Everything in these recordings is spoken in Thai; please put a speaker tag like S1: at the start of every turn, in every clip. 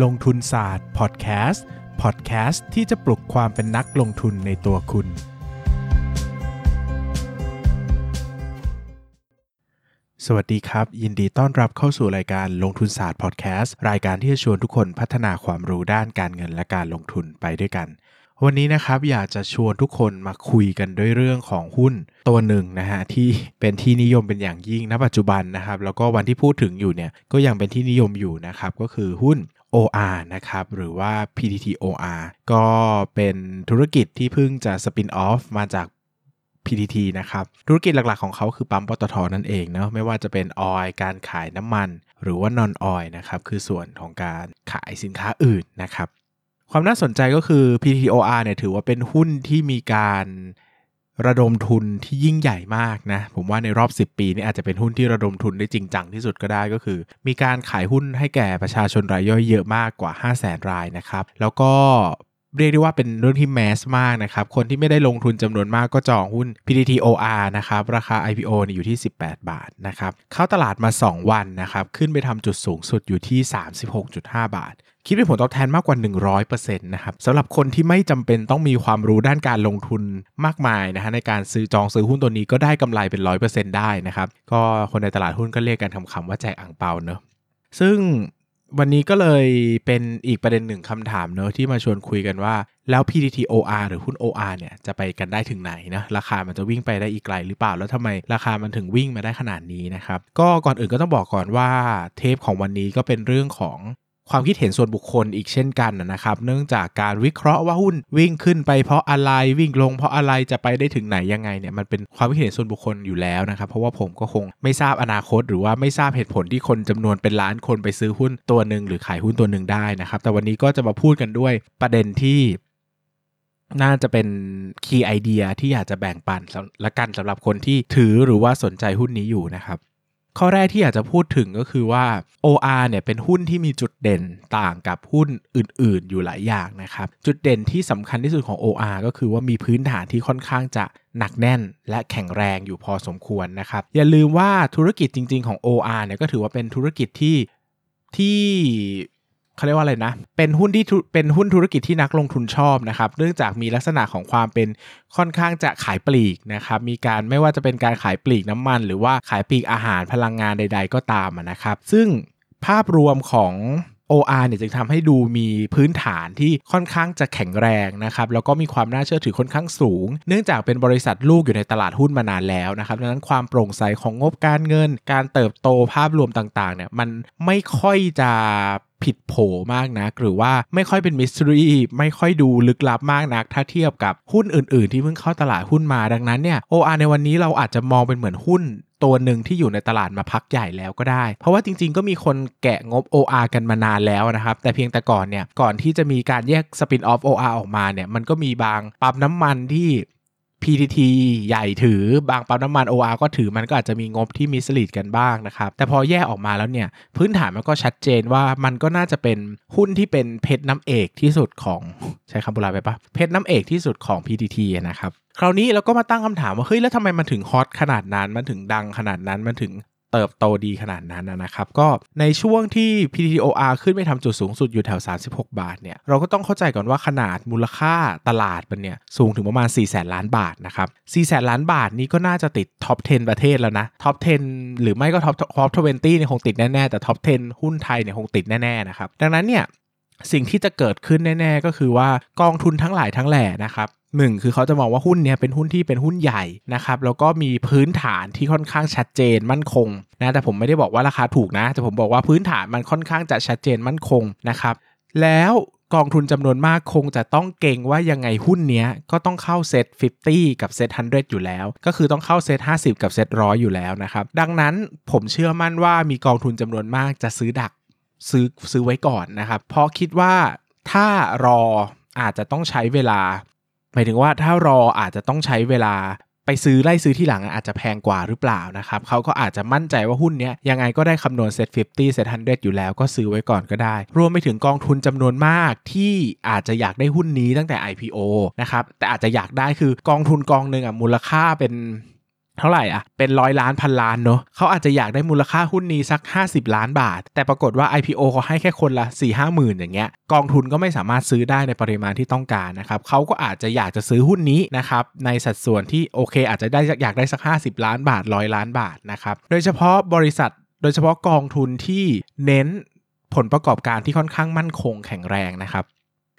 S1: ลงทุนศาสตร์พอดแคสต์พอดแคสต์ที่จะปลุกความเป็นนักลงทุนในตัวคุณ สวัสดีครับ ยินดีต้อนรับเข้าสู่รายการลงทุนศาสตร์พอดแคสต์รายการที่จะชวนทุกคนพัฒนาความรู้ด้านการเงินและการลงทุนไปด้วยกัน วันนี้นะครับอยากจะชวนทุกคนมาคุยกันด้วยเรื่องของหุ้นตัวหนึ่งนะฮะที่เป็นที่นิยมเป็นอย่างยิ่งณปัจจุบันนะครับ แล้วก็วันที่พูดถึงอยู่เนี่ยก็ยังเป็นที่นิยมอยู่นะครับก็คือหุ้น OR นะครับ หรือว่า PTT OR ก็เป็นธุรกิจที่เพิ่งจะสปินออฟมาจาก PTT นะครับ ธุรกิจหลักๆของเขาคือปั๊มปตทนั่นเองเนาะไม่ว่าจะเป็นออยการขายน้ำมัน หรือว่านอนออยนะครับ คือส่วนของการขายสินค้าอื่นนะครับ ความน่าสนใจก็คือ PTTOR เนี่ยถือว่าเป็นหุ้นที่มีการ ระดมทุนที่ยิ่งใหญ่มากนะ ผมว่าในรอบ 10 ปีนี่อาจจะเป็นหุ้นที่ระดมทุนได้จริงจังที่สุดก็ได้ก็คือ มีการขายหุ้นให้แก่ประชาชนรายย่อยเยอะมากกว่า 5 0 0แสนรายนะครับ แล้วก็ เรียกได้ว่าเป็นเรื่องที่แมสมากนะครับ คนที่ไม่ได้ลงทุนจำนวนมากก็จองหุ้น PTTOR นะครับ ราคา IPO เนี่ยอยู่ที่ 18 บาทนะครับ เข้าตลาดมา 2 วันนะครับ ขึ้นไปทำจุดสูงสุดอยู่ที่ 36.5 บาท คิดเป็นผลตอบแทนมากกว่า 100%นะครับสำหรับคนที่ไม่จำเป็นต้องมีความรู้ด้านการลงทุนมากมายนะฮะในการซื้อจองซื้อหุ้นตัวนี้ก็ได้กำไรเป็น 100%ได้นะครับ ก็คนในตลาดหุ้นก็เรียกกันคำๆว่าแจกอ่างเปาเนอะซึ่ง วันนี้ก็เลยเป็นอีกประเด็นหนึ่งคำถามเนอะที่มาชวนคุยกันว่า แล้ว PTTOR หรือหุ้น OR เนี่ยจะไปกันได้ถึงไหนนะราคามันจะวิ่งไปได้อีกไกลหรือเปล่า แล้วทำไมราคามันถึงวิ่งมาได้ขนาดนี้นะครับ ก็ก่อนอื่นก็ต้องบอกก่อนว่าเทปของวันนี้ก็เป็นเรื่องของ ความคิดเห็นส่วนบุคคลอีกเช่นกันนะครับ เนื่องจากการวิเคราะห์ว่าหุ้นวิ่งขึ้นไปเพราะอะไรวิ่งลงเพราะอะไรจะไปได้ถึงไหนยังไงเนี่ยมันเป็นความคิดเห็นส่วนบุคคลอยู่แล้วนะครับ เพราะว่าผมก็คงไม่ทราบอนาคต หรือว่าไม่ทราบเหตุผลที่คนจำนวนเป็นล้านคนไปซื้อหุ้นตัวหนึ่งหรือขายหุ้นตัวหนึ่งได้นะครับ แต่วันนี้ก็จะมาพูดกันด้วยประเด็นที่น่าจะเป็นคีย์ไอเดียที่อยากจะแบ่งปันละกันสำหรับคนที่ถือหรือว่าสนใจหุ้นนี้อยู่นะครับ ข้อแรกที่อยากจะพูดถึงก็คือว่า OR เนี่ยเป็นหุ้นที่มีจุดเด่นต่างกับหุ้นอื่นๆ อยู่หลายอย่างนะครับ จุดเด่นที่สำคัญที่สุดของ OR ก็คือว่ามีพื้นฐานที่ค่อนข้างจะหนักแน่นและแข็งแรงอยู่พอสมควรนะครับ อย่าลืมว่าธุรกิจจริงๆของ OR เนี่ยก็ถือว่าเป็นธุรกิจที่ที่ เขาเรียกว่าอะไรนะ เป็นหุ้นที่เป็นหุ้นธุรกิจที่นักลงทุนชอบนะครับ เนื่องจากมีลักษณะของความเป็นค่อนข้างจะขายปลีกนะครับ มีการไม่ว่าจะเป็นการขายปลีกน้ำมัน หรือว่าขายปลีกอาหารพลังงานใด ๆ ก็ตามนะครับ ซึ่งภาพรวมของ OR เนี่ยจึงทำให้ดูมีพื้นฐานที่ค่อนข้างจะแข็งแรงนะครับแล้วก็มีความน่าเชื่อถือค่อนข้างสูง เนื่องจากเป็นบริษัทลูกอยู่ในตลาดหุ้นมานานแล้วนะครับดังนั้นความโปร่งใสของงบการเงิน การเติบโตภาพรวมต่างๆเนี่ยมันไม่ค่อยจะผิดโผมากนะหรือว่าไม่ค่อยเป็นมิสทรีไม่ค่อยดูลึกลับมากนัก ถ้าเทียบกับหุ้นอื่น ๆ ที่เพิ่งเข้าตลาดหุ้นมาดังนั้นเนี่ย OR ในวันนี้เราอาจจะมองเป็นเหมือนหุ้น ตัวหนึ่งที่อยู่ในตลาดมาพักใหญ่แล้วก็ได้ เพราะว่าจริง ๆ ก็มีคนแกะงบ OR กันมานานแล้วนะครับ แต่เพียงแต่ก่อนเนี่ยก่อนที่จะมีการแยกสปินออฟ OR ออกมาเนี่ยมันก็มีบางปั๊มน้ำมันที่ PTT ใหญ่ถือบางปั๊มน้ำมัน OR ก็ถือมันก็อาจจะมีงบที่มิสลิดกันบ้างนะครับ แต่พอแยกออกมาแล้วเนี่ย พื้นฐานมันก็ชัดเจนว่ามันก็น่าจะเป็นหุ้นที่เป็นเพชรน้ำเอกที่สุดของใช้คำโบราณไปปะเพชรน้ำเอกที่สุดของ PTT นะครับคราวนี้เราก็มาตั้งคำถามว่าเฮ้ยแล้วทำไมมันถึง hot ขนาดนั้นมันถึงดังขนาดนั้นมันถึง เติบโตดีขนาดนั้นนะครับ ก็ในช่วงที่ PTTOR ขึ้นไปทำจุดสูงสุดอยู่แถว 36 บาทเนี่ยเราก็ต้องเข้าใจก่อนว่าขนาดมูลค่าตลาดมันเนี่ยสูงถึงประมาณ4แสนล้านบาทนะครับ4แสนล้านบาทนี้ก็น่าจะติด top 10 ประเทศแล้วนะ top 10 หรือไม่ก็ top top 20เนี่ยคงติดแน่ ๆ แต่ top 10 หุ้นไทยเนี่ยคงติดแน่ๆนะครับดังนั้นเนี่ยสิ่งที่จะเกิดขึ้นแน่ ๆ ก็คือว่ากองทุนทั้งหลายทั้งแหล่นะครับ หนึ่งคือเขาจะมองว่าหุ้นเนี้ยเป็นหุ้นที่เป็นหุ้นใหญ่นะครับแล้วก็มีพื้นฐานที่ค่อนข้างชัดเจนมั่นคงนะแต่ผมไม่ได้บอกว่าราคาถูกนะ แต่ผมบอกว่าพื้นฐานมันค่อนข้างจะชัดเจนมั่นคงนะครับแล้วกองทุนจำนวนมากคงจะต้องเก่งว่ายังไงหุ้นเนี้ยก็ต้องเข้าเซต50 กับเซต100 อยู่แล้ว ก็คือต้องเข้าเซต50 กับเซตร้อยอยู่แล้วนะครับ ดังนั้นผมเชื่อมั่นว่ามีกองทุนจำนวนมากจะซื้อดักซื้อซื้อไว้ก่อนนะครับ เพราะคิดว่าถ้ารออาจจะต้องใช้เวลา หมายถึงว่าถ้ารออาจจะต้องใช้เวลาไปซื้อไล่ซื้อที่หลังอาจจะแพงกว่าหรือเปล่านะครับเขาก็อาจจะมั่นใจว่าหุ้นนี้ยังไงก็ได้คำนวณเซ็ต50เซ็ต100 อยู่แล้วก็ซื้อไว้ก่อนก็ได้ รวมไปถึงกองทุนจำนวนมากที่อาจจะอยากได้หุ้นนี้ตั้งแต่ IPO นะครับแต่อาจจะอยากได้คือกองทุนกองหนึ่งอะมูลค่าเป็น เท่าไหร่อะ เป็นร้อยล้านพันล้านเนาะเขาอาจจะอยากได้มูลค่าหุ้นนี้สัก 50 ล้านบาท แต่ปรากฏว่า IPO เขาให้แค่คนละ4ี่ห้าหมื่นอย่างเงี้ย กองทุนก็ไม่สามารถซื้อได้ในปริมาณที่ต้องการนะครับเขาก็อาจจะอยากจะซื้อหุ้นนี้นะครับในสัดส่วนที่โอเค อาจจะได้อยากได้สัก 50 ล้านบาทร้อยล้านบาทนะครับ โดยเฉพาะบริษัท โดยเฉพาะกองทุนที่เน้นผลประกอบการที่ค่อนข้างมั่นคงแข็งแรงนะครับ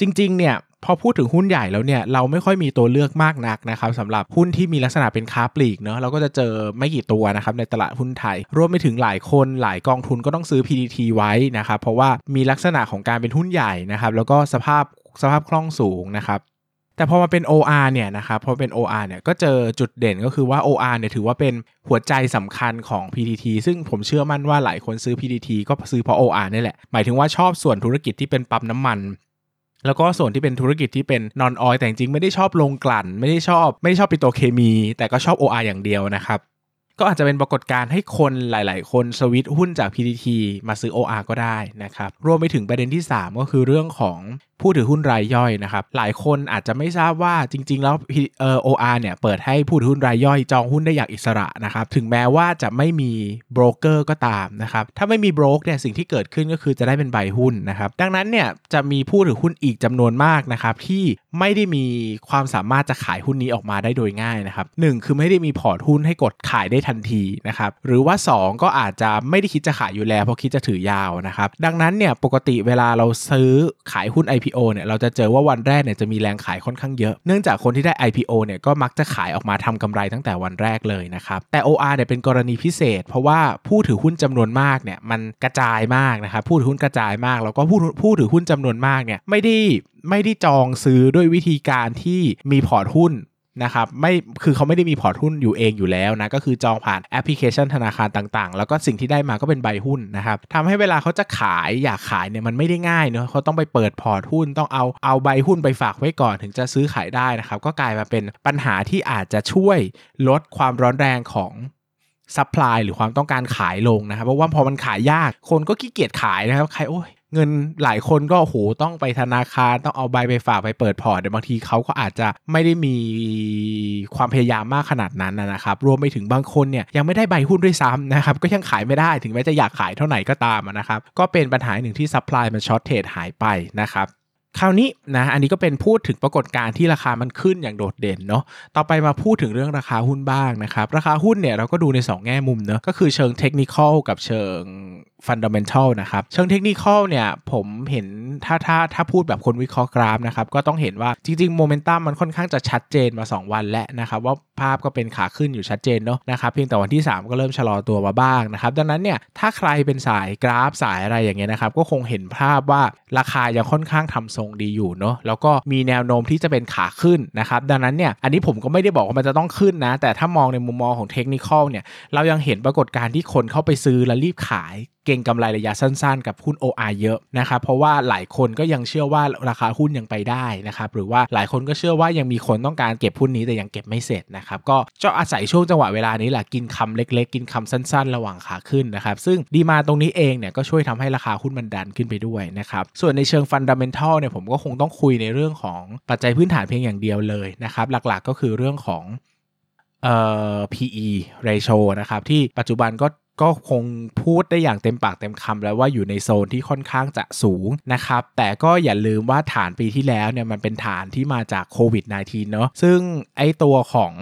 S1: จริงๆเนี่ย พอพูดถึงหุ้นใหญ่แล้วเนี่ยเราไม่ค่อยมีตัวเลือกมากนักนะครับสำหรับหุ้นที่มีลักษณะเป็นค้าปลีกเนาะเราก็จะเจอไม่กี่ตัวนะครับในตลาดหุ้นไทย รวมไปถึงหลายคนหลายกองทุนก็ต้องซื้อ PTT ไว้นะครับเพราะว่ามีลักษณะของการเป็นหุ้นใหญ่นะครับแล้วก็สภาพสภาพคล่องสูงนะครับแต่พอมาเป็น OR เนี่ยนะครับพอเป็น OR เนี่ยก็เจอจุดเด่นก็คือว่า OR เนี่ยถือว่าเป็นหัวใจสำคัญของ PTT ซึ่งผมเชื่อมั่นว่าหลายคนซื้อ PTT ก็ซื้อเพราะ OR นี่แหละ หมายถึงว่าชอบส่วนธุรกิจที่เป็นปั๊มน้ำมัน แล้วก็ส่วนที่เป็นธุรกิจที่เป็นนอนออยแต่จริงไม่ได้ชอบลงกลั่น ไม่ได้ชอบไม่ได้ชอบปิโตเคมี แต่ก็ชอบ OR อย่างเดียวนะครับก็อาจจะเป็นปรากฏการณ์ให้คนหลาย ๆ คนสวิตหุ้นจาก PTT มาซื้อ OR ก็ได้นะครับ รวมไปถึงประเด็นที่ 3 ก็คือเรื่องของผู้ถือหุ้นรายย่อยนะครับหลายคนอาจจะไม่ทราบว่าจริง ๆ แล้วเออโออาร์เนี่ยเปิดให้ผู้ถือหุ้นรายย่อยจองหุ้นได้อย่างอิสระนะครับถึงแม้ว่าจะไม่มีโบรกเกอร์ก็ตามนะครับถ้าไม่มีโบรกเนี่ยสิ่งที่เกิดขึ้นก็คือจะได้เป็นใบหุ้นนะครับดังนั้นเนี่ยจะมีผู้ถือหุ้นอีกจำนวนมากนะครับที่ไม่ได้มีความสามารถจะขายหุ้นนี้ออกมาได้โดยง่ายนะครับหคือไม่ได้มีพอร์ตหุ้นให้กดขายได้ทันทีนะครับหรือว่า 2 ก็อาจจะไม่ได้คิดจะขายอยู่แล้วเพราะคิดจะถือยาวนะครับดังนั้นเนี่ยปกติเวลาเราซื้อขายหุ้น IPO เนี่ยเราจะเจอว่าวันแรกเนี่ยจะมีแรงขายค่อนข้างเยอะเนื่องจากคนที่ได้ IPO เนี่ยก็มักจะขายออกมาทำกำไรตั้งแต่วันแรกเลยนะครับแต่ OR เนี่ยเป็นกรณีพิเศษ เพราะว่าผู้ถือหุ้นจำนวนมากเนี่ยมันกระจายมากนะครับผู้ถือหุ้นกระจายมาก แล้วก็ผู้ผู้ถือหุ้นจำนวนมากเนี่ยไม่ได้ไม่ได้จองซื้อด้วยวิธีการที่มีพอร์ตหุ้น นะครับไม่คือเขาไม่ได้มีพอร์ตหุ้นอยู่เองอยู่แล้วนะก็คือจองผ่านแอปพลิเคชันธนาคารต่างๆ แล้วก็สิ่งที่ได้มาก็เป็นใบหุ้นนะครับทำให้เวลาเขาจะขายอยากขายเนี่ยมันไม่ได้ง่ายเนาะเขาต้องไปเปิดพอร์ตหุ้นต้องเอาเอาใบหุ้นไปฝากไว้ก่อนถึงจะซื้อขายได้นะครับก็กลายมาเป็นปัญหาที่อาจจะช่วยลดความร้อนแรงของ supply หรือความต้องการขายลงนะครับเพราะว่าพอมันขายยากคนก็ขี้เกียจขายนะครับใครโอ้ย เงินหลายคนก็โหต้องไปธนาคารต้องเอาใบไปฝากไปเปิดพอร์ตแต่บางทีเขาก็อาจจะไม่ได้มีความพยายามมากขนาดนั้นนะครับรวมไปถึงบางคนเนี่ยยังไม่ได้ใบหุ้นด้วยซ้ำนะครับก็ยังขายไม่ได้ถึงแม้จะอยากขายเท่าไหร่ก็ตามนะครับก็เป็นปัญหาหนึ่งที่ supply มัน shortage หายไปนะครับ คราวนี้นะอันนี้ก็เป็นพูดถึงปรากฏการณ์ที่ราคามันขึ้นอย่างโดดเด่นเนาะต่อไปมาพูดถึงเรื่องราคาหุ้นบ้างนะครับราคาหุ้นเนี่ยเราก็ดูใน 2 แง่มุมเนาะก็คือเชิง technical กับเชิงfundamental นะครับเชิง technical เนี่ยผมเห็นถ้าถ้าถ้าพูดแบบคนวิเคราะห์กราฟนะครับก็ต้องเห็นว่าจริงๆโมเมนตัมมันค่อนข้างจะชัดเจนมา 2 วันแล้วนะครับว่าภาพก็เป็นขาขึ้นอยู่ชัดเจนเนาะนะครับเพียงแต่วันที่ 3 ก็เริ่มชะลอตัวมาบ้างนะครับดังนั้นเนี่ยถ้าใครเป็นสายกราฟสายอะไรอย่างเงี้ยนะครับก็คงเห็นภาพว่าราคายังค่อนข้างทำทรงดีอยู่เนาะแล้วก็มีแนวโน้มที่จะเป็นขาขึ้นนะครับดังนั้นเนี่ยอันนี้ผมก็ไม่ได้บอกว่ามันจะต้องขึ้นนะ แต่ถ้ามองในมุมมองของเทคนิคเนี่ยเรายังเห็นปรากฏการณ์ที่คนเข้าไปซื้อแล้วรีบขาย เก่งกำไรระยะสั้นๆ กับหุ้น OR เยอะนะครับเพราะว่าหลายคนก็ยังเชื่อว่าราคาหุ้นยังไปได้นะครับหรือว่าหลายคนก็เชื่อว่ายังมีคนต้องการเก็บหุ้นนี้แต่ยังเก็บไม่เสร็จนะครับก็จะอาศัยช่วงจังหวะเวลานี้แหละกินคำเล็กๆ กินคำสั้นๆ ระหว่างขาขึ้นนะครับซึ่งดีมาตรงนี้เองเนี่ยก็ช่วยทำให้ราคาหุ้นมันดันขึ้นไปด้วยนะครับส่วนในเชิงฟันดัมเบลทัลเนี่ยผมก็คงต้องคุยในเรื่องของปัจจัยพื้นฐานเพียงอย่างเดียวเลยนะครับหลักๆก็คือเรื่องของเอ่อ PE ratio นะครับที่ปัจจุบันก็ ก็คงพูดได้อย่างเต็มปากเต็มคำแล้วว่าอยู่ในโซนที่ค่อนข้างจะสูงนะครับ แต่ก็อย่าลืมว่าฐานปีที่แล้วเนี่ยมันเป็นฐานที่มาจากโควิด -19 เนาะซึ่งไอตัวของ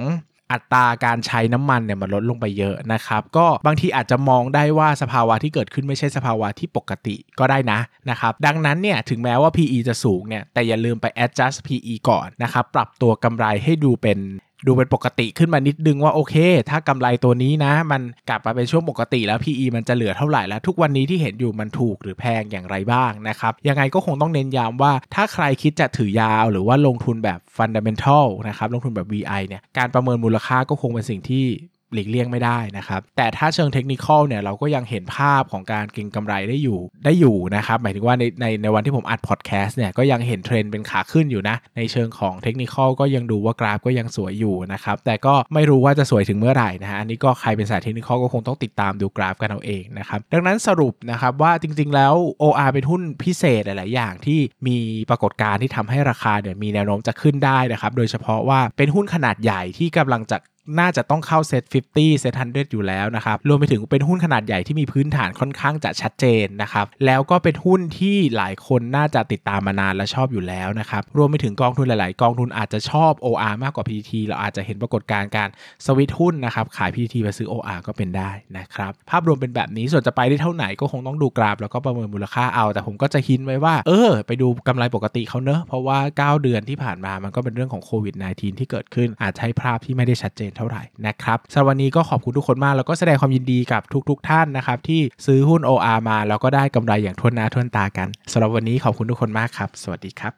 S1: อัตราการใช้น้ำมันเนี่ยมันลดลงไปเยอะนะครับ ก็บางทีอาจจะมองได้ว่าสภาวะที่เกิดขึ้นไม่ใช่สภาวะที่ปกติก็ได้นะนะครับ ดังนั้นเนี่ยถึงแม้ว่า PE จะสูงเนี่ยแต่อย่าลืมไป adjust PE ก่อนนะครับ ปรับตัวกำไรให้ดูเป็น ดูเป็นปกติขึ้นมานิดนึงว่าโอเค ถ้ากำไรตัวนี้นะ มันกลับมาเป็นช่วงปกติแล้ว PE มันจะเหลือเท่าไหร่แล้ว ทุกวันนี้ที่เห็นอยู่มันถูกหรือแพงอย่างไรบ้างนะครับยังไงก็คงต้องเน้นย้ำว่าถ้าใครคิดจะถือยาวหรือว่าลงทุนแบบ Fundamental นะครับลงทุนแบบ VI เนี่ยการประเมินมูลค่าก็คงเป็นสิ่งที่ หลีกเลี่ยงไม่ได้นะครับ แต่ถ้าเชิงเทคนิคเนี่ยเราก็ยังเห็นภาพของการเก็งกำไรได้อยู่ได้อยู่นะครับ หมายถึงว่าในในในวันที่ผมอัดพอดแคสต์เนี่ยก็ยังเห็นเทรนด์เป็นขาขึ้นอยู่นะ ในเชิงของเทคนิคก็ยังดูว่ากราฟก็ยังสวยอยู่นะครับ แต่ก็ไม่รู้ว่าจะสวยถึงเมื่อไหร่นะฮะอันนี้ก็ใครเป็นสายเทคนิคก็คงต้องติดตามดูกราฟกันเอาเองนะครับดังนั้นสรุปนะครับว่าจริงๆแล้ว OR เป็นหุ้นพิเศษหลาย ๆ อย่างที่มีปรากฏการณ์ที่ทำให้ราคาเนี่ยมีแนวโน้มจะขึ้นได้นะครับโดยเฉพาะว่าเป็นหุ้นขนาดใหญ่ที่กำลังจะ น่าจะต้องเข้า SET50 SET100 อยู่แล้วนะครับ รวมไปถึงเป็นหุ้นขนาดใหญ่ที่มีพื้นฐานค่อนข้างจะชัดเจนนะครับ แล้วก็เป็นหุ้นที่หลายคนน่าจะติดตามมานานและชอบอยู่แล้วนะครับ รวมไปถึงกองทุนหลาย ๆ กองทุนอาจจะชอบ OR มากกว่า PTT เราอาจจะเห็นปรากฏการณ์การสวิตหุ้นนะครับ ขาย PTT ไปซื้อ OR ก็เป็นได้นะครับ ภาพรวมเป็นแบบนี้ ส่วนจะไปได้เท่าไหนก็คงต้องดูกราฟ แล้วก็ประเมินมูลค่าเอา แต่ผมก็จะหินไว้ว่า เออ ไปดูกำไรปกติเขาเนอะ เพราะว่า 9 เดือนที่ผ่านมา มันก็เป็นเรื่องของโควิด -19 ที่เกิดขึ้น อาจใช้ภาพที่ไม่ได้ชัดเจนเท่าไหร่นะครับสำหรับวันนี้ก็ขอบคุณทุกคนมาก แล้วก็แสดงความยินดีกับทุกๆท่านนะครับที่ซื้อหุ้น OR มา แล้วก็ได้กำไรอย่างทวนหน้าทวนตากันสำหรับวันนี้ขอบคุณทุกคนมากครับ สวัสดีครับ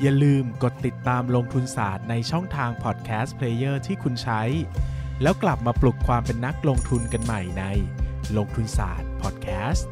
S1: อย่าลืมกดติดตามลงทุนศาสตร์ในช่องทางพอดแคสต์เพลเยอร์ที่คุณใช้ แล้วกลับมาปลุกความเป็นนักลงทุนกันใหม่ในลงทุนศาสตร์พอดแคสต์